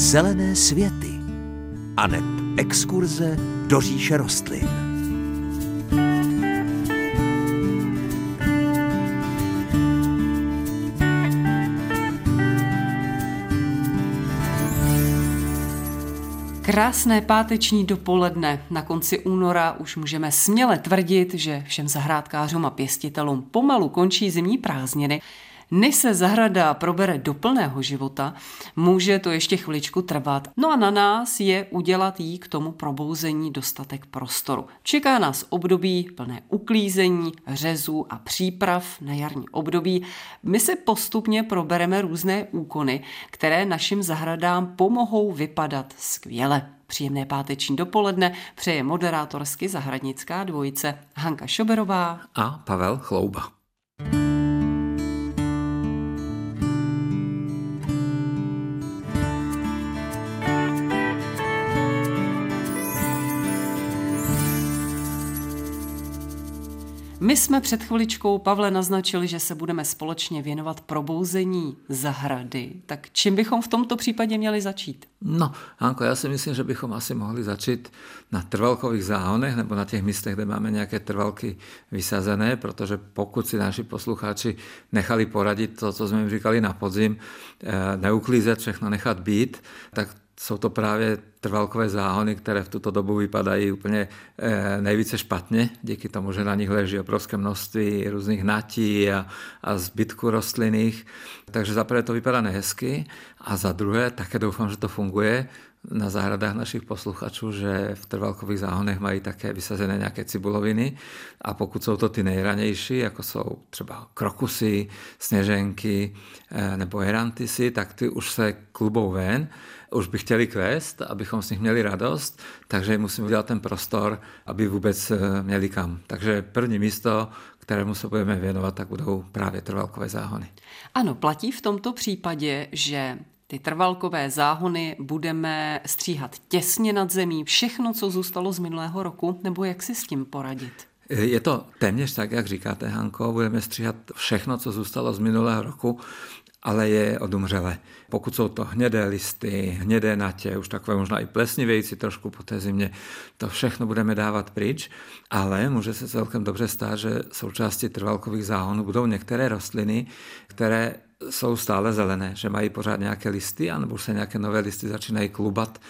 zelené světy a neb exkurze do říše rostlin. Krásné páteční dopoledne. Na konci února už můžeme směle tvrdit, že všem zahrádkářům a pěstitelům pomalu končí zimní prázdniny. Než se zahrada probere do plného života, může to ještě chviličku trvat. No a na nás je udělat jí k tomu probouzení dostatek prostoru. Čeká nás období plné uklízení, řezů a příprav na jarní období. My se postupně probereme různé úkony, které našim zahradám pomohou vypadat skvěle. Příjemné páteční dopoledne přeje moderátorsky zahradnická dvojice Hanka Šoberová a Pavel Chlouba. My jsme před chviličkou, Pavle, naznačili, že se budeme společně věnovat probouzení zahrady. Tak čím bychom v tomto případě měli začít? No, Hanko, já si myslím, že bychom asi mohli začít na trvalkových záhonech nebo na těch místech, kde máme nějaké trvalky vysazené, protože pokud si naši posluchači nechali poradit to, co jsme jim říkali na podzim, eh, neuklízet, všechno nechat být, tak jsou to právě trvalkové záhony, které v tuto dobu vypadají úplně eh, nejvíce špatně, díky tomu, že na nich leží obrovské množství různých natí a, a zbytku rostlinných. Takže za prvé to vypadá nehezky a za druhé také doufám, že to funguje na zahradách našich posluchačů, že v trvalkových záhonech mají také vysazené nějaké cibuloviny. A pokud jsou to ty nejranější, jako jsou třeba krokusy, sněženky eh, nebo erantisy, tak ty už se klubou ven už by chtěli kvést, abychom z nich měli radost, takže musíme udělat ten prostor, aby vůbec eh, měli kam. Takže první místo, kterému se budeme věnovat, tak budou právě trvalkové záhony. Ano, platí v tomto případě, že ty trvalkové záhony budeme stříhat těsně nad zemí, všechno, co zůstalo z minulého roku, nebo jak si s tím poradit? Je to téměř tak, jak říkáte, Hanko, budeme stříhat všechno, co zůstalo z minulého roku ale je odumřele. Pokud jsou to hnědé listy, hnědé natě, už takové možná i plesnivějící trošku po té zimě, to všechno budeme dávat pryč, ale může se celkem dobře stát, že součástí trvalkových záhonů budou některé rostliny, které jsou stále zelené, že mají pořád nějaké listy, anebo se nějaké nové listy začínají klubat.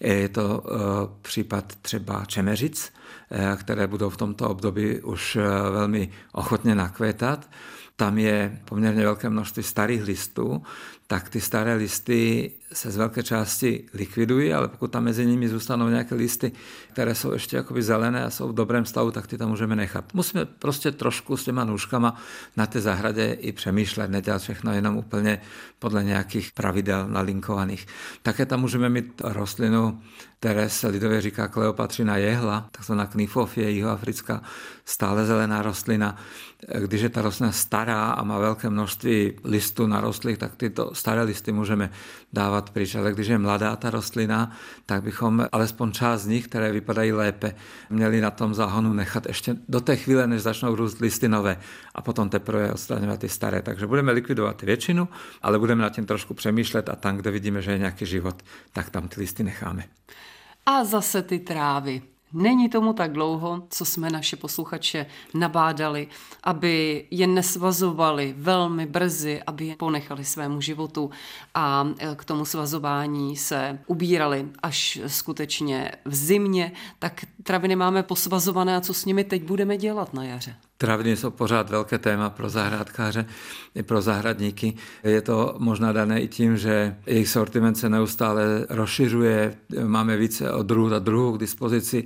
Je to uh, případ třeba čemeřic, uh, které budou v tomto období už uh, velmi ochotně nakvétat tam je poměrně velké množství starých listů, tak ty staré listy se z velké části likvidují, ale pokud tam mezi nimi zůstanou nějaké listy, které jsou ještě jakoby zelené a jsou v dobrém stavu, tak ty tam můžeme nechat. Musíme prostě trošku s těma nůžkama na té zahradě i přemýšlet, nedělat všechno jenom úplně podle nějakých pravidel nalinkovaných. Také tam můžeme mít rostlinu, které se lidově říká kleopatřina jehla, takzvaná knifofie, jihoafrická stále zelená rostlina. Když je ta rostlina stará a má velké množství listů narostlých, tak tyto staré listy můžeme dávat pryč. Ale když je mladá ta rostlina, tak bychom alespoň část z nich, které vypadají lépe, měli na tom záhonu nechat ještě do té chvíle, než začnou růst listy nové a potom teprve odstraňovat ty staré. Takže budeme likvidovat většinu, ale budeme nad tím trošku přemýšlet a tam, kde vidíme, že je nějaký život, tak tam ty listy necháme. A zase ty trávy. Není tomu tak dlouho, co jsme naše posluchače nabádali, aby je nesvazovali velmi brzy, aby je ponechali svému životu a e, k tomu svazování se ubírali až skutečně v zimě, tak traviny máme posvazované a co s nimi teď budeme dělat na jaře? Traviny jsou pořád velké téma pro zahrádkáře i pro zahradníky. Je to možná dané i tím, že jejich sortiment se neustále rozšiřuje, máme více od druhů a druhů k dispozici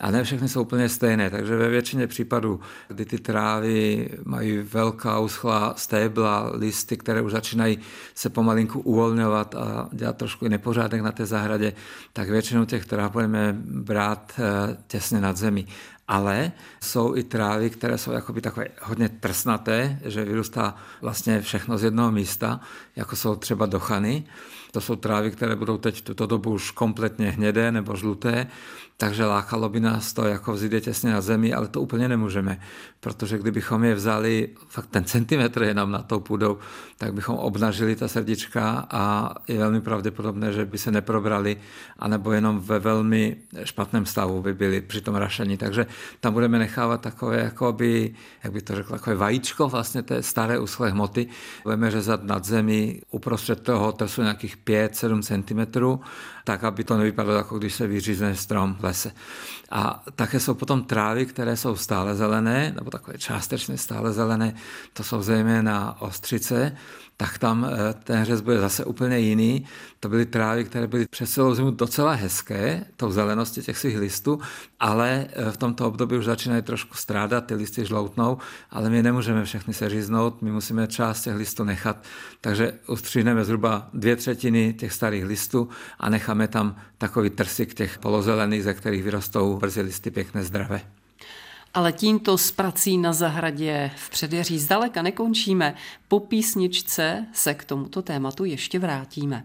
a ne všechny jsou úplně stejné, takže ve většině případů, kdy ty trávy mají velká uschlá stébla, listy, které už začínají se pomalinku uvolňovat a dělat trošku i nepořádek na té zahradě, tak většinu těch tráv budeme brát eh, těsně nad zemí ale jsou i trávy, které jsou jakoby takové hodně trsnaté, že vyrůstá vlastně všechno z jednoho místa, jako jsou třeba dochany. To jsou trávy, které budou teď tuto dobu už kompletně hnědé nebo žluté takže lákalo by nás to jako vzít je těsně na zemi, ale to úplně nemůžeme, protože kdybychom je vzali fakt ten centimetr jenom na tou půdou, tak bychom obnažili ta srdíčka a je velmi pravděpodobné, že by se neprobrali, anebo jenom ve velmi špatném stavu by byli při tom rašení. Takže tam budeme nechávat takové, jakoby, jak by to řekl, takové vajíčko vlastně té staré uschlé hmoty. Budeme řezat nad zemi uprostřed toho trsu nějakých 5-7 cm, tak aby to nevypadalo jako když se vyřízne strom lese. A také jsou potom trávy, které jsou stále zelené, nebo takové částečně stále zelené, to jsou zejména ostřice, tak tam eh, ten řez bude zase úplně jiný. To byly trávy, které byly přes celou zimu docela hezké, tou zeleností těch svých listů, ale eh, v tomto období už začínají trošku strádat, ty listy žloutnou, ale my nemůžeme všechny seříznout, my musíme část těch listů nechat, takže ustříneme zhruba dvě třetiny těch starých listů a necháme tam takový trsik těch polozelených, ze kterých vyrostou brzy listy pěkné zdravé. Ale tímto s prací na zahradě v předjeří zdaleka nekončíme. Po písničce se k tomuto tématu ještě vrátíme.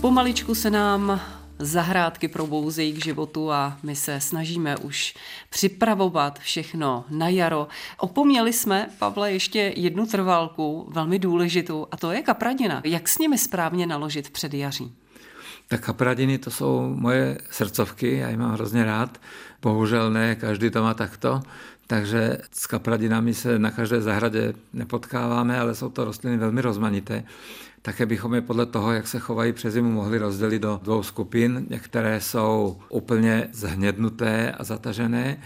Pomaličku se nám zahrádky probouzejí k životu a my se snažíme už připravovat všechno na jaro. Opomněli jsme, Pavle, ještě jednu trvalku, velmi důležitou, a to je kapradina. Jak s nimi správně naložit v předjaří? Tak kapradiny to jsou moje srdcovky, já je mám hrozně rád. Bohužel ne, každý to má takto. Takže s kapradinami se na každé zahradě nepotkáváme, ale jsou to rostliny velmi rozmanité. Také bychom je podle toho, jak se chovají přes zimu, mohli rozdělit do dvou skupin. Některé jsou úplně zhnědnuté a zatažené,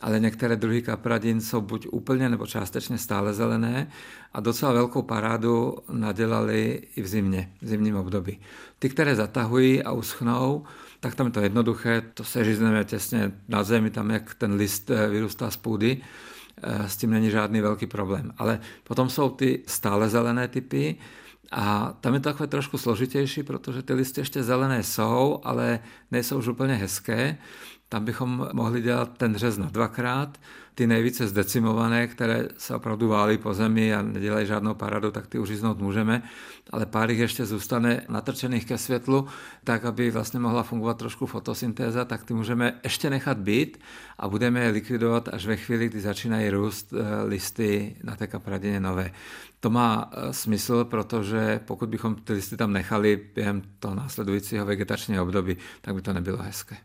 ale některé druhy kapradin jsou buď úplně nebo částečně stále zelené a docela velkou parádu nadělali i v zimě, v zimním období. Ty, které zatahují a uschnou, tak tam je to jednoduché, to se řízneme těsně na zemi, tam jak ten list eh, vyrůstá z půdy, eh, s tím není žádný velký problém. Ale potom jsou ty stále zelené typy, a tam je to takové trošku složitější, protože ty listy ještě zelené jsou, ale nejsou už úplně hezké. Tam bychom mohli dělat ten řez na dvakrát. Ty nejvíce zdecimované, které se opravdu válí po zemi a nedělají žádnou paradu, tak ty uříznout můžeme, ale pár jich ještě zůstane natrčených ke světlu, tak aby vlastně mohla fungovat trošku fotosyntéza, tak ty můžeme ještě nechat být a budeme je likvidovat až ve chvíli, kdy začínají růst eh, listy na té kapradině nové. To má eh, smysl, protože pokud bychom ty listy tam nechali během toho následujícího vegetačního období, tak by to nebylo hezké.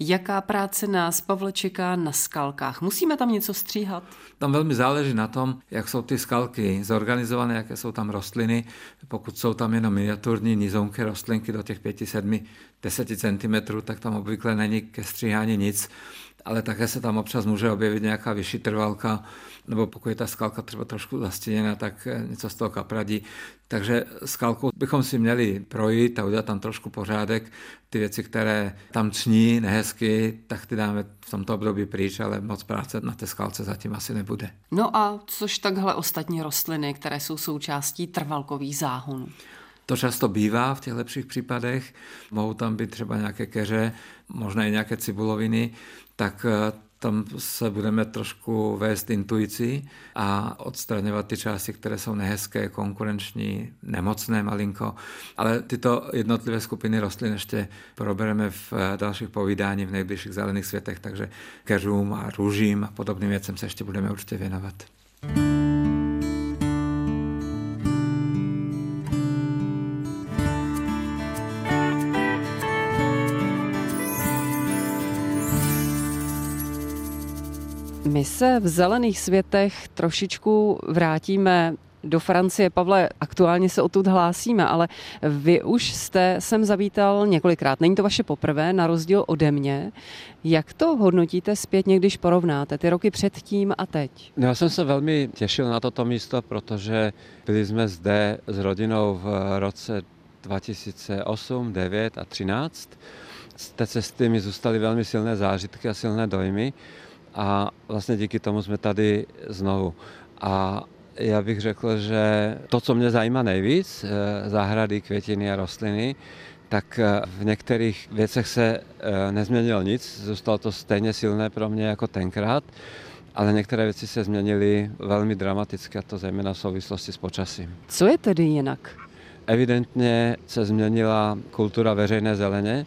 Jaká práce nás, Pavle, čeká na skalkách? Musíme tam něco stříhat? Tam velmi záleží na tom, jak jsou ty skalky zorganizované, jaké jsou tam rostliny. Pokud jsou tam jenom miniaturní nizonké rostlinky do těch 5, 7, 10 cm, tak tam obvykle není ke stříhání nic ale také se tam občas může objevit nějaká vyšší trvalka, nebo pokud je ta skalka třeba trošku zastěněna, tak něco z toho kapradí. Takže skalku bychom si měli projít a udělat tam trošku pořádek. Ty věci, které tam ční nehezky, tak ty dáme v tomto období pryč, ale moc práce na té skalce zatím asi nebude. No a což takhle ostatní rostliny, které jsou součástí trvalkových záhonů? To často bývá v těch lepších případech. Mohou tam být třeba nějaké keře, možná i nějaké cibuloviny, tak eh, tam se budeme trošku vést intuici a odstraňovat ty části, které jsou nehezké, konkurenční, nemocné malinko. Ale tyto jednotlivé skupiny rostlin ještě probereme v eh, dalších povídání v nejbližších zelených světech, takže keřům a růžím a podobným věcem se ještě budeme určitě věnovat. Se v zelených světech trošičku vrátíme do Francie. Pavle, aktuálně se odtud hlásíme, ale vy už jste sem zavítal několikrát. Není to vaše poprvé, na rozdíl ode mě. Jak to hodnotíte zpětně, když porovnáte ty roky předtím a teď? No, já jsem se velmi těšil na toto místo, protože byli jsme zde s rodinou v roce 2008, 9 a 13. Z té cesty mi zůstaly velmi silné zážitky a silné dojmy a vlastně díky tomu jsme tady znovu. A já bych řekl, že to, co mě zajímá nejvíc, zahrady, květiny a rostliny, tak v některých věcech se nezměnilo nic, zůstalo to stejně silné pro mě jako tenkrát, ale některé věci se změnily velmi dramaticky, a to zejména v souvislosti s počasím. Co je tedy jinak? Evidentně se změnila kultura veřejné zeleně.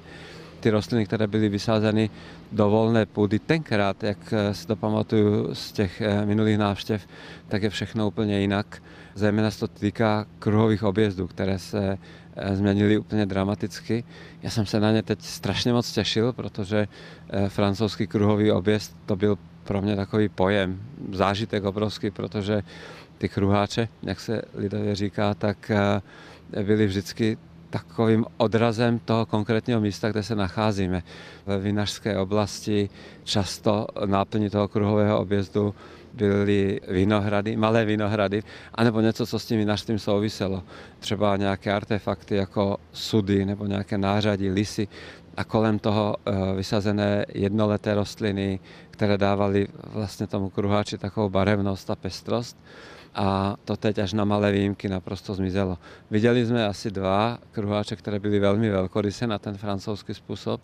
Ty rostliny, které byly vysázeny do volné půdy tenkrát, jak si to pamatuju z těch eh, minulých návštěv, tak je všechno úplně jinak. Zejména se to týká kruhových objezdů, které se eh, změnily úplně dramaticky. Já jsem se na ně teď strašně moc těšil, protože eh, francouzský kruhový objezd to byl pro mě takový pojem, zážitek obrovský, protože ty kruháče, jak se lidově říká, tak byly vždycky takovým odrazem toho konkrétního místa, kde se nacházíme. Ve vinařské oblasti často náplní toho kruhového objezdu byly vinohrady, malé vinohrady, anebo něco, co s tím vinařstvím souviselo. Třeba nějaké artefakty jako sudy nebo nějaké nářadí, lisy a kolem toho eh, vysazené jednoleté rostliny, které dávaly vlastně tomu kruháči takovou barevnost a pestrost a to teď až na malé výjimky naprosto zmizelo. Viděli jsme asi dva kruháče, které byly velmi velkorysé na ten francouzský způsob,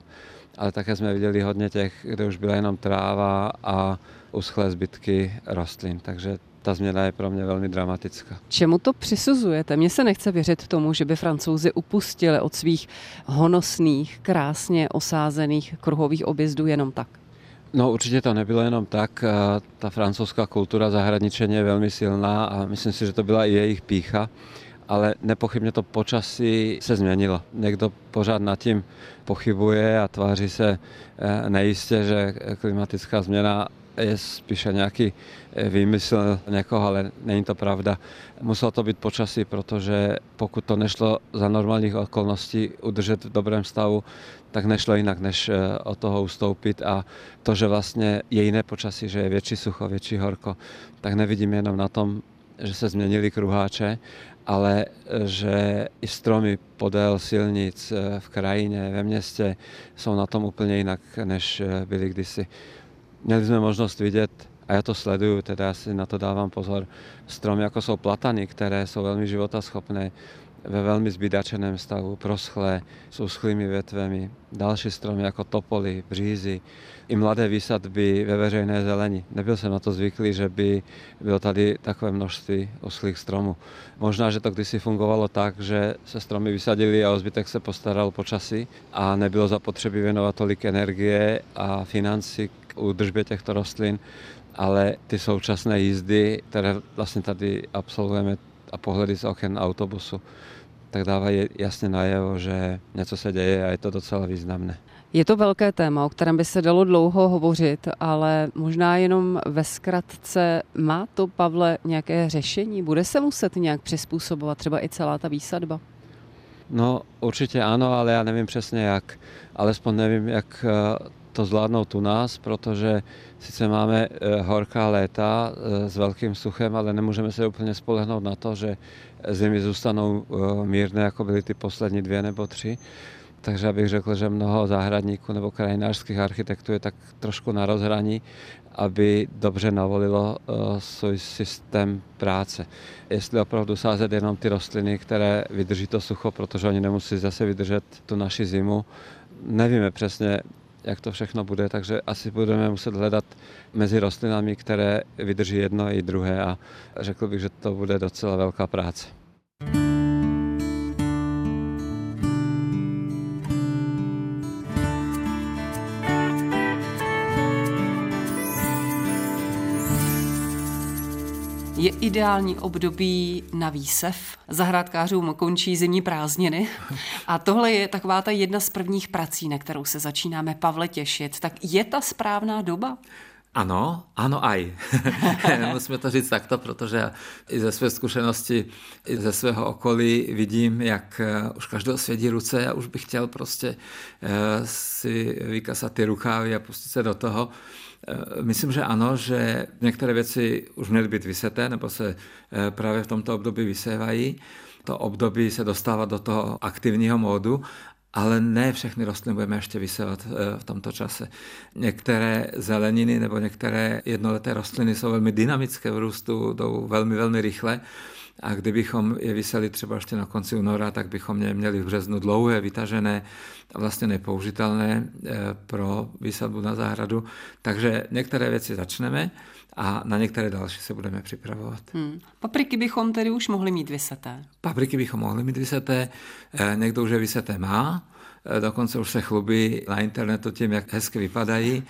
ale také jsme viděli hodně těch, kde už byla jenom tráva a uschlé zbytky rostlin, takže ta změna je pro mě velmi dramatická. Čemu to přisuzujete? Mně se nechce věřit tomu, že by francouzi upustili od svých honosných, krásně osázených kruhových objezdů jenom tak. No určitě to nebylo jenom tak. Ta francouzská kultura zahradničení je velmi silná a myslím si, že to byla i jejich pícha ale nepochybně to počasí se změnilo. Někdo pořád nad tím pochybuje a tváří se eh, nejistě, že klimatická změna je spíše nějaký eh, výmysl někoho, ale není to pravda. Muselo to být počasí, protože pokud to nešlo za normálních okolností udržet v dobrém stavu, tak nešlo jinak, než eh, od toho ustoupit a to, že vlastně je jiné počasí, že je větší sucho, větší horko, tak nevidím jenom na tom, že se změnili kruháče, ale eh, že i stromy podél silnic v krajině, ve městě jsou na tom úplně jinak, než byly kdysi. Měli jsme možnost vidět, a já to sleduju, teda já si na to dávám pozor, stromy jako jsou platany, které jsou velmi životaschopné, ve velmi zbydačeném stavu, proschlé, s uschlými větvemi. Další stromy jako topoly, břízy, i mladé výsadby ve veřejné zeleni. Nebyl jsem na to zvyklý, že by bylo tady takové množství uschlých stromů. Možná, že to kdysi fungovalo tak, že se stromy vysadili a o zbytek se postaral počasí a nebylo zapotřebí věnovat tolik energie a financí k údržbě těchto rostlin, ale ty současné jízdy, které vlastně tady absolvujeme a pohledy z oken autobusu, tak dávají jasně najevo, že něco se děje a je to docela významné. Je to velké téma, o kterém by se dalo dlouho hovořit, ale možná jenom ve zkratce má to, Pavle, nějaké řešení? Bude se muset nějak přizpůsobovat třeba i celá ta výsadba? No určitě ano, ale já nevím přesně jak. Alespoň nevím, jak eh, to zvládnout u nás, protože sice máme eh, horká léta eh, s velkým suchem, ale nemůžeme se úplně spolehnout na to, že zimy zůstanou mírné, jako byly ty poslední dvě nebo tři. Takže abych řekl, že mnoho zahradníků nebo krajinářských architektů je tak trošku na rozhraní, aby dobře navolilo svůj systém práce. Jestli opravdu sázet jenom ty rostliny, které vydrží to sucho, protože oni nemusí zase vydržet tu naši zimu, nevíme přesně, jak to všechno bude, takže asi budeme muset hledat mezi rostlinami, které vydrží jedno i druhé a řekl bych, že to bude docela velká práce. Je ideální období na výsev. Zahrádkářům končí zimní prázdniny a tohle je taková ta jedna z prvních prací, na kterou se začínáme Pavle těšit. Tak je ta správná doba? Ano, ano aj. Musíme to říct takto, protože i ze své zkušenosti, i ze svého okolí vidím, jak eh, už každého svědí ruce a už bych chtěl prostě eh, si vykasat ty rukávy a pustit se do toho. Eh, myslím, že ano, že některé věci už měly být vyseté, nebo se eh, právě v tomto období vysévají. To období se dostává do toho aktivního módu ale ne všechny rostliny budeme ještě vysévat eh, v tomto čase. Některé zeleniny nebo některé jednoleté rostliny jsou velmi dynamické v růstu, jdou velmi, velmi rychle a kdybychom je vyseli třeba ještě na konci února, tak bychom je měli v březnu dlouhé, vytažené a vlastně nepoužitelné eh, pro výsadbu na zahradu. Takže některé věci začneme a na některé další se budeme připravovat. Hmm. Papriky bychom tedy už mohli mít vyseté. Papriky bychom mohli mít vyseté, eh, někdo už je vyseté má, eh, dokonce už se chlubí na internetu tím, jak hezky vypadají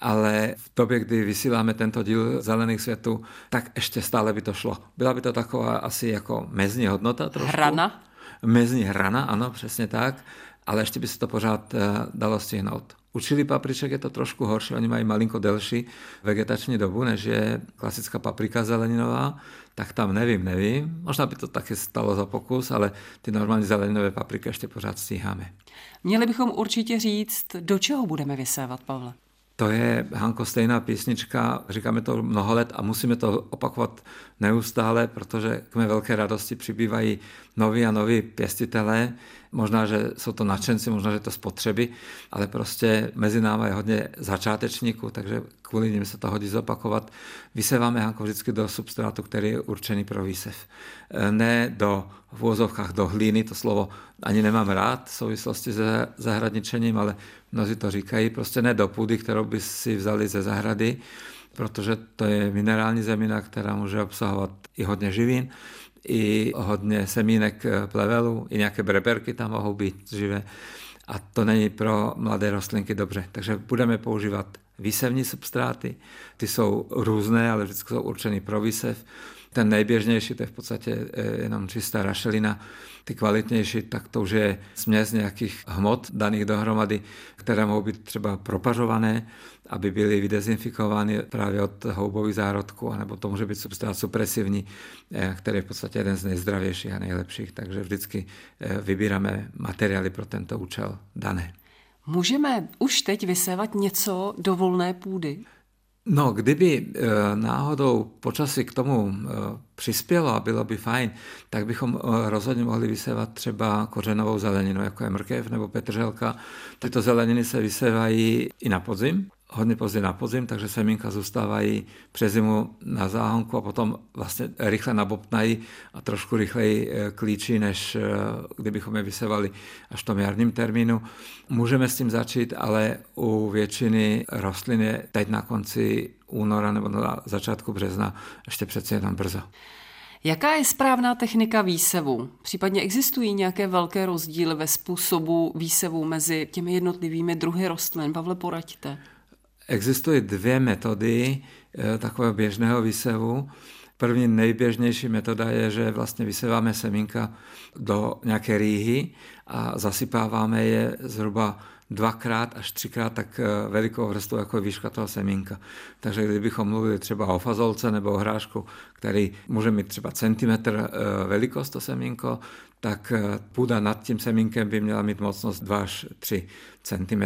ale v době, kdy vysíláme tento díl Zelených světů, tak ještě stále by to šlo. Byla by to taková asi jako mezní hodnota trošku. Hrana? Mezní hrana, ano, přesně tak, ale ještě by se to pořád eh, dalo stihnout. U čili papriček je to trošku horší, oni mají malinko delší vegetační dobu, než je klasická paprika zeleninová, tak tam nevím, nevím. Možná by to taky stalo za pokus, ale ty normální zeleninové papriky ještě pořád stíháme. Měli bychom určitě říct, do čeho budeme vysévat, Pavle? To je, Hanko, stejná písnička, říkáme to mnoho let a musíme to opakovat neustále, protože k mé velké radosti přibývají noví a noví pěstitelé. Možná, že jsou to nadšenci, možná, že to spotřeby, ale prostě mezi námi je hodně začátečníků, takže kvůli nim se to hodí zopakovat. Vyseváme Hanko vždycky do substrátu, který je určený pro výsev. Ne do v do hlíny, to slovo ani nemám rád v souvislosti se zahradničením, ale mnozí to říkají, prostě ne do půdy, kterou by si vzali ze zahrady, protože to je minerální zemina, která může obsahovat i hodně živín, i hodně semínek plevelu, i nějaké breberky tam mohou být živé. A to není pro mladé rostlinky dobře. Takže budeme používat výsevní substráty. Ty jsou různé, ale vždycky jsou určeny pro výsev. Ten nejběžnější, to je v podstatě eh, jenom čistá rašelina, ty kvalitnější, tak to už je směs nějakých hmot daných dohromady, které mohou být třeba propařované, aby byly vydezinfikovány právě od houbových zárodků, anebo to může být substrát supresivní, eh, který je v podstatě jeden z nejzdravějších a nejlepších, takže vždycky eh, vybíráme materiály pro tento účel dané. Můžeme už teď vysévat něco do volné půdy? No, kdyby e, náhodou počasí k tomu e, přispělo a bylo by fajn, tak bychom e, rozhodně mohli vysévat třeba kořenovou zeleninu, jako je mrkev nebo petrželka. Tyto zeleniny se vysévají i na podzim, hodně pozdě na podzim, takže semínka zůstávají přes zimu na záhonku a potom vlastně rychle nabobtnají a trošku rychleji eh, klíčí, než eh, kdybychom je vysevali až v tom jarním termínu. Můžeme s tím začít, ale u většiny rostlin je teď na konci února nebo na začátku března ještě přece jenom brzo. Jaká je správná technika výsevu? Případně existují nějaké velké rozdíly ve způsobu výsevu mezi těmi jednotlivými druhy rostlin? Pavle, poraďte. Existují dvě metody eh, takového běžného výsevu. První nejběžnější metoda je, že vlastně vyseváme semínka do nějaké rýhy a zasypáváme je zhruba dvakrát až třikrát tak eh, velikou vrstvu, jako je výška toho semínka. Takže kdybychom mluvili třeba o fazolce nebo o hrášku, který může mít třeba centimetr eh, velikost to semínko, tak eh, půda nad tím semínkem by měla mít mocnost 2 až 3 cm.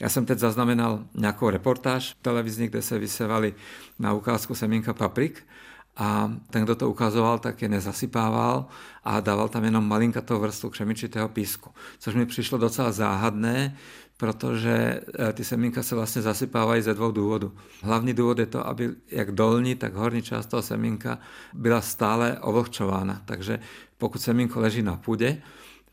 Já jsem teď zaznamenal nějakou reportáž televizní, kde se vysevali na ukázku semínka paprik a ten, kdo to ukazoval, tak je nezasypával a dával tam jenom malinkatou vrstvu křemičitého písku, což mi přišlo docela záhadné, protože eh, ty semínka se vlastně zasypávají ze dvou důvodů. Hlavní důvod je to, aby jak dolní, tak horní část toho semínka byla stále ovlhčována. Takže pokud semínko leží na půdě,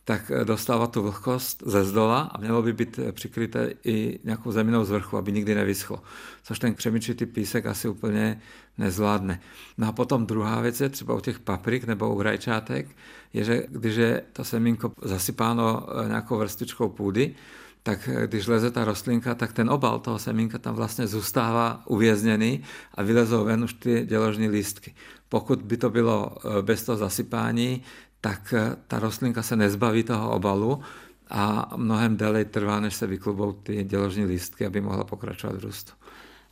tak eh, dostává tu vlhkost ze zdola a mělo by být eh, přikryté i nějakou zeminou z vrchu, aby nikdy nevyschlo. Což ten křemičitý písek asi úplně nezvládne. No a potom druhá věc je třeba u těch paprik nebo u rajčátek, je, že když je to semínko zasypáno nějakou vrstičkou půdy, tak když leze ta rostlinka, tak ten obal toho semínka tam vlastně zůstává uvězněný a vylezou ven už ty děložní lístky. Pokud by to bylo bez toho zasypání, tak e, ta rostlinka se nezbaví toho obalu a mnohem déle trvá, než se vyklubou ty děložní lístky, aby mohla pokračovat v růstu.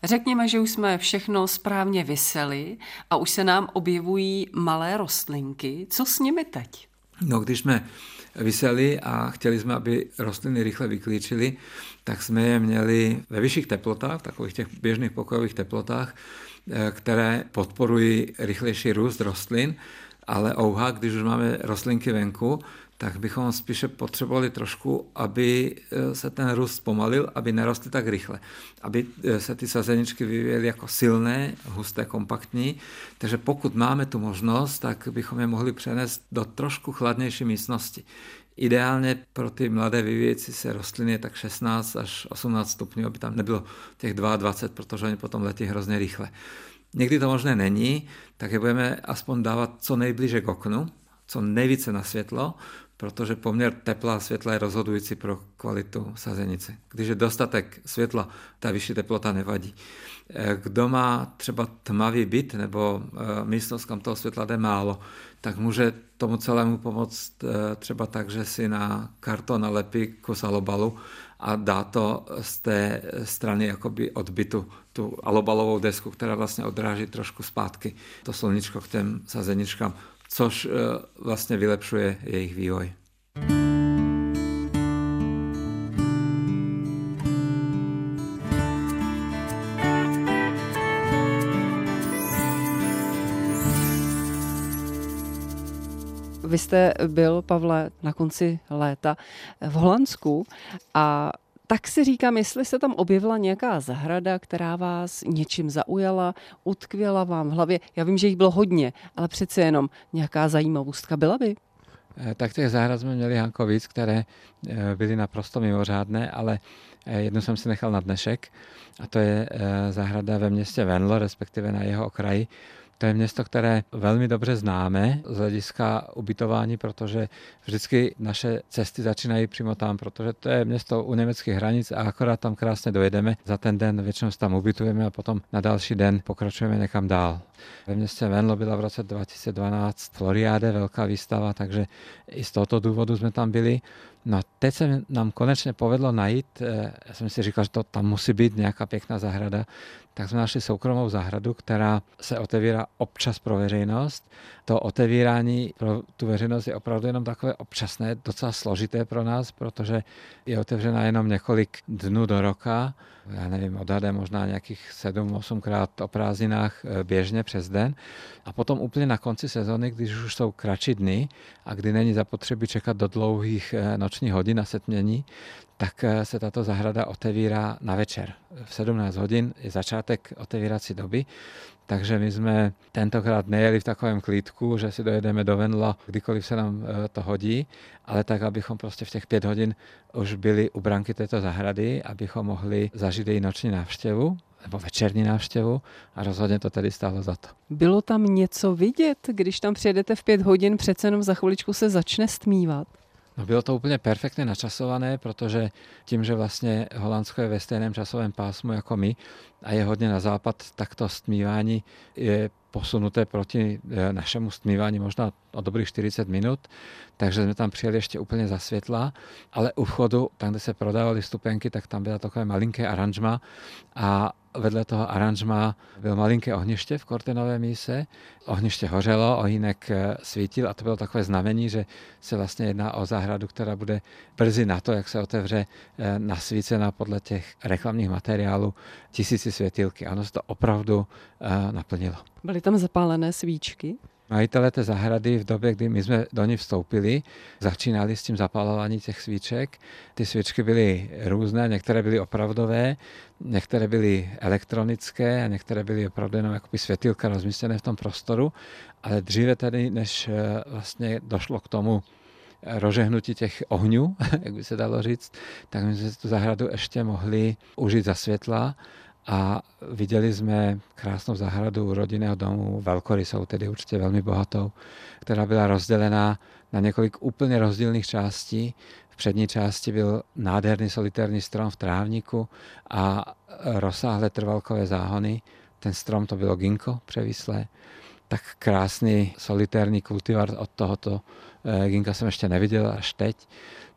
Řekněme, že už jsme všechno správně vyseli a už se nám objevují malé rostlinky. Co s nimi teď? No, když jsme vyseli a chtěli jsme, aby rostliny rychle vyklíčily, tak jsme je měli ve vyšších teplotách, takových těch běžných pokojových teplotách, eh, které podporují rychlejší růst rostlin, ale ouha, když už máme rostlinky venku, tak bychom spíše potřebovali trošku, aby e, se ten růst pomalil, aby nerostly tak rychle. Aby e, se ty sazeničky vyvíjely jako silné, husté, kompaktní. Takže pokud máme tu možnost, tak bychom je mohli přenést do trošku chladnější místnosti. Ideálně pro ty mladé vyvíjející se rostliny je tak 16 až 18 stupňů, aby tam nebylo těch 22, protože oni potom letí hrozně rychle. Někdy to možné není, tak je budeme aspoň dávat co nejblíže k oknu, co nejvíce na světlo, protože poměr tepla a světla je rozhodující pro kvalitu sazenice. Když je dostatek světla, ta vyšší teplota nevadí. Eh, kdo má třeba tmavý byt nebo eh, místnost, kam toho světla jde málo, tak může tomu celému pomoct eh, třeba tak, že si na karton nalepí kus alobalu a dá to z té strany jakoby odbytu tu alobalovou desku, která vlastně odráží trošku zpátky to sluníčko k těm sazeničkám což eh, vlastně vylepšuje jejich vývoj. Vy jste byl, Pavle, na konci léta v Holandsku a tak si říkám, jestli se tam objevila nějaká zahrada, která vás něčím zaujala, utkvěla vám v hlavě. Já vím, že jich bylo hodně, ale přece jenom nějaká zajímavostka byla by? Eh, tak těch zahrad jsme měli Hanko víc, které eh, byly naprosto mimořádné, ale eh, jednu jsem si nechal na dnešek a to je zahrada ve městě Venlo, respektive na jeho okraji, to je město, které velmi dobře známe z hlediska ubytování, protože vždycky naše cesty začínají přímo tam, protože to je město u německých hranic a akorát tam krásně dojedeme. Za ten den většinou tam ubytujeme a potom na další den pokračujeme někam dál. Ve městě Venlo byla v roce 2012 Floriade, velká výstava, takže i z tohoto důvodu jsme tam byli. No teď se nám konečně povedlo najít, eh, já jsem si říkal, že to tam musí být nějaká pěkná zahrada, tak jsme našli soukromou zahradu, která se otevírá občas pro veřejnost. To otevírání pro tu veřejnost je opravdu jenom takové občasné, docela složité pro nás, protože je otevřena jenom několik dnů do roka já nevím, odhadem možná nějakých 7-8 krát o prázdninách eh, běžně přes den. A potom úplně na konci sezóny, když už jsou kratší dny a kdy není zapotřebí čekat do dlouhých eh, nočních hodin na setmění, tak eh, se tato zahrada otevírá na večer. V 17 hodin je začátek otevírací doby, takže my jsme tentokrát nejeli v takovém klídku, že si dojedeme do Venla, kdykoliv se nám to hodí, ale tak, abychom prostě v těch pět hodin už byli u branky této zahrady, abychom mohli zažít její noční návštěvu nebo večerní návštěvu a rozhodně to tedy stálo za to. Bylo tam něco vidět, když tam přijedete v pět hodin, přece jenom za chviličku se začne stmívat? No bylo to úplně perfektně načasované, protože tím, že vlastně Holandsko je ve stejném časovém pásmu jako my a je hodně na západ, tak to stmívání je posunuté proti e, našemu stmívání možná o dobrých 40 minut, takže jsme tam přijeli ještě úplně za světla, ale u vchodu, tam, kde se prodávaly stupenky, tak tam byla takové malinké aranžma a vedle toho aranžma byl malinké ohniště v Kortenové míse. Ohniště hořelo, ohýnek eh, svítil a to bylo takové znamení, že se vlastně jedná o zahradu, která bude brzy na to, jak se otevře eh, nasvícena podle těch reklamních materiálů tisíci světilky. Ano, se to opravdu eh, naplnilo. Byly tam zapálené svíčky? Majitelé té zahrady v době, kdy my jsme do ní vstoupili, začínali s tím zapalování těch svíček. Ty svíčky byly různé, některé byly opravdové, některé byly elektronické a některé byly opravdu jenom jako světilka rozmístěné v tom prostoru. Ale dříve tedy, než eh, vlastně došlo k tomu eh, rožehnutí těch ohňů, jak by se dalo říct, tak my jsme tu zahradu ještě mohli užít za světla a viděli jsme krásnou zahradu rodinného domu, velkorysou, tedy určitě velmi bohatou, která byla rozdělená na několik úplně rozdílných částí. V přední části byl nádherný solitérní strom v trávníku a rozsáhlé trvalkové záhony. Ten strom to bylo ginko převislé. Tak krásný solitérní kultivar od tohoto ginka jsem ještě neviděl až teď.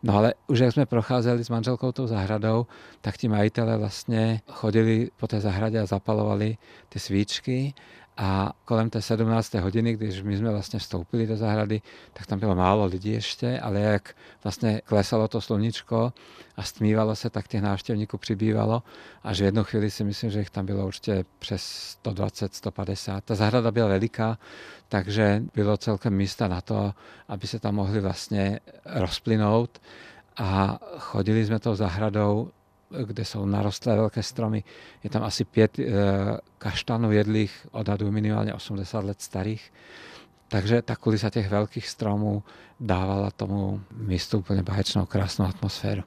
No ale už jak jsme procházeli s manželkou tou zahradou, tak ti majitele vlastně chodili po té zahradě a zapalovali ty svíčky a kolem té 17. hodiny, když my jsme vlastně vstoupili do zahrady, tak tam bylo málo lidí ještě, ale jak vlastně klesalo to sluníčko a stmívalo se, tak těch návštěvníků přibývalo. Až v jednu chvíli si myslím, že jich tam bylo určitě přes 120, 150. Ta zahrada byla veliká, takže bylo celkem místa na to, aby se tam mohli vlastně rozplynout a chodili jsme tou zahradou kde jsou narostlé velké stromy. Je tam asi pět e, kaštanů jedlých, odhadu minimálně 80 let starých. Takže ta kulisa těch velkých stromů dávala tomu místu úplně báječnou, krásnou atmosféru.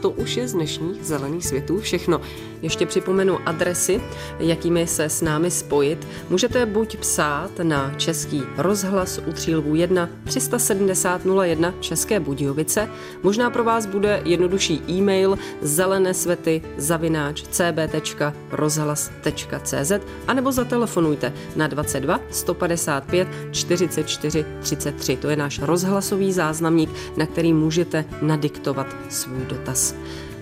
to už je z dnešních zelených světů všechno. Ještě připomenu adresy, jakými se s námi spojit. Můžete buď psát na český rozhlas u Třílvů 1 370 01 České Budějovice, možná pro vás bude jednodušší e-mail zelené svety zavináč cb.rozhlas.cz anebo zatelefonujte na 22 155 44 33. To je náš rozhlasový záznamník, na který můžete nadiktovat svůj dotaz.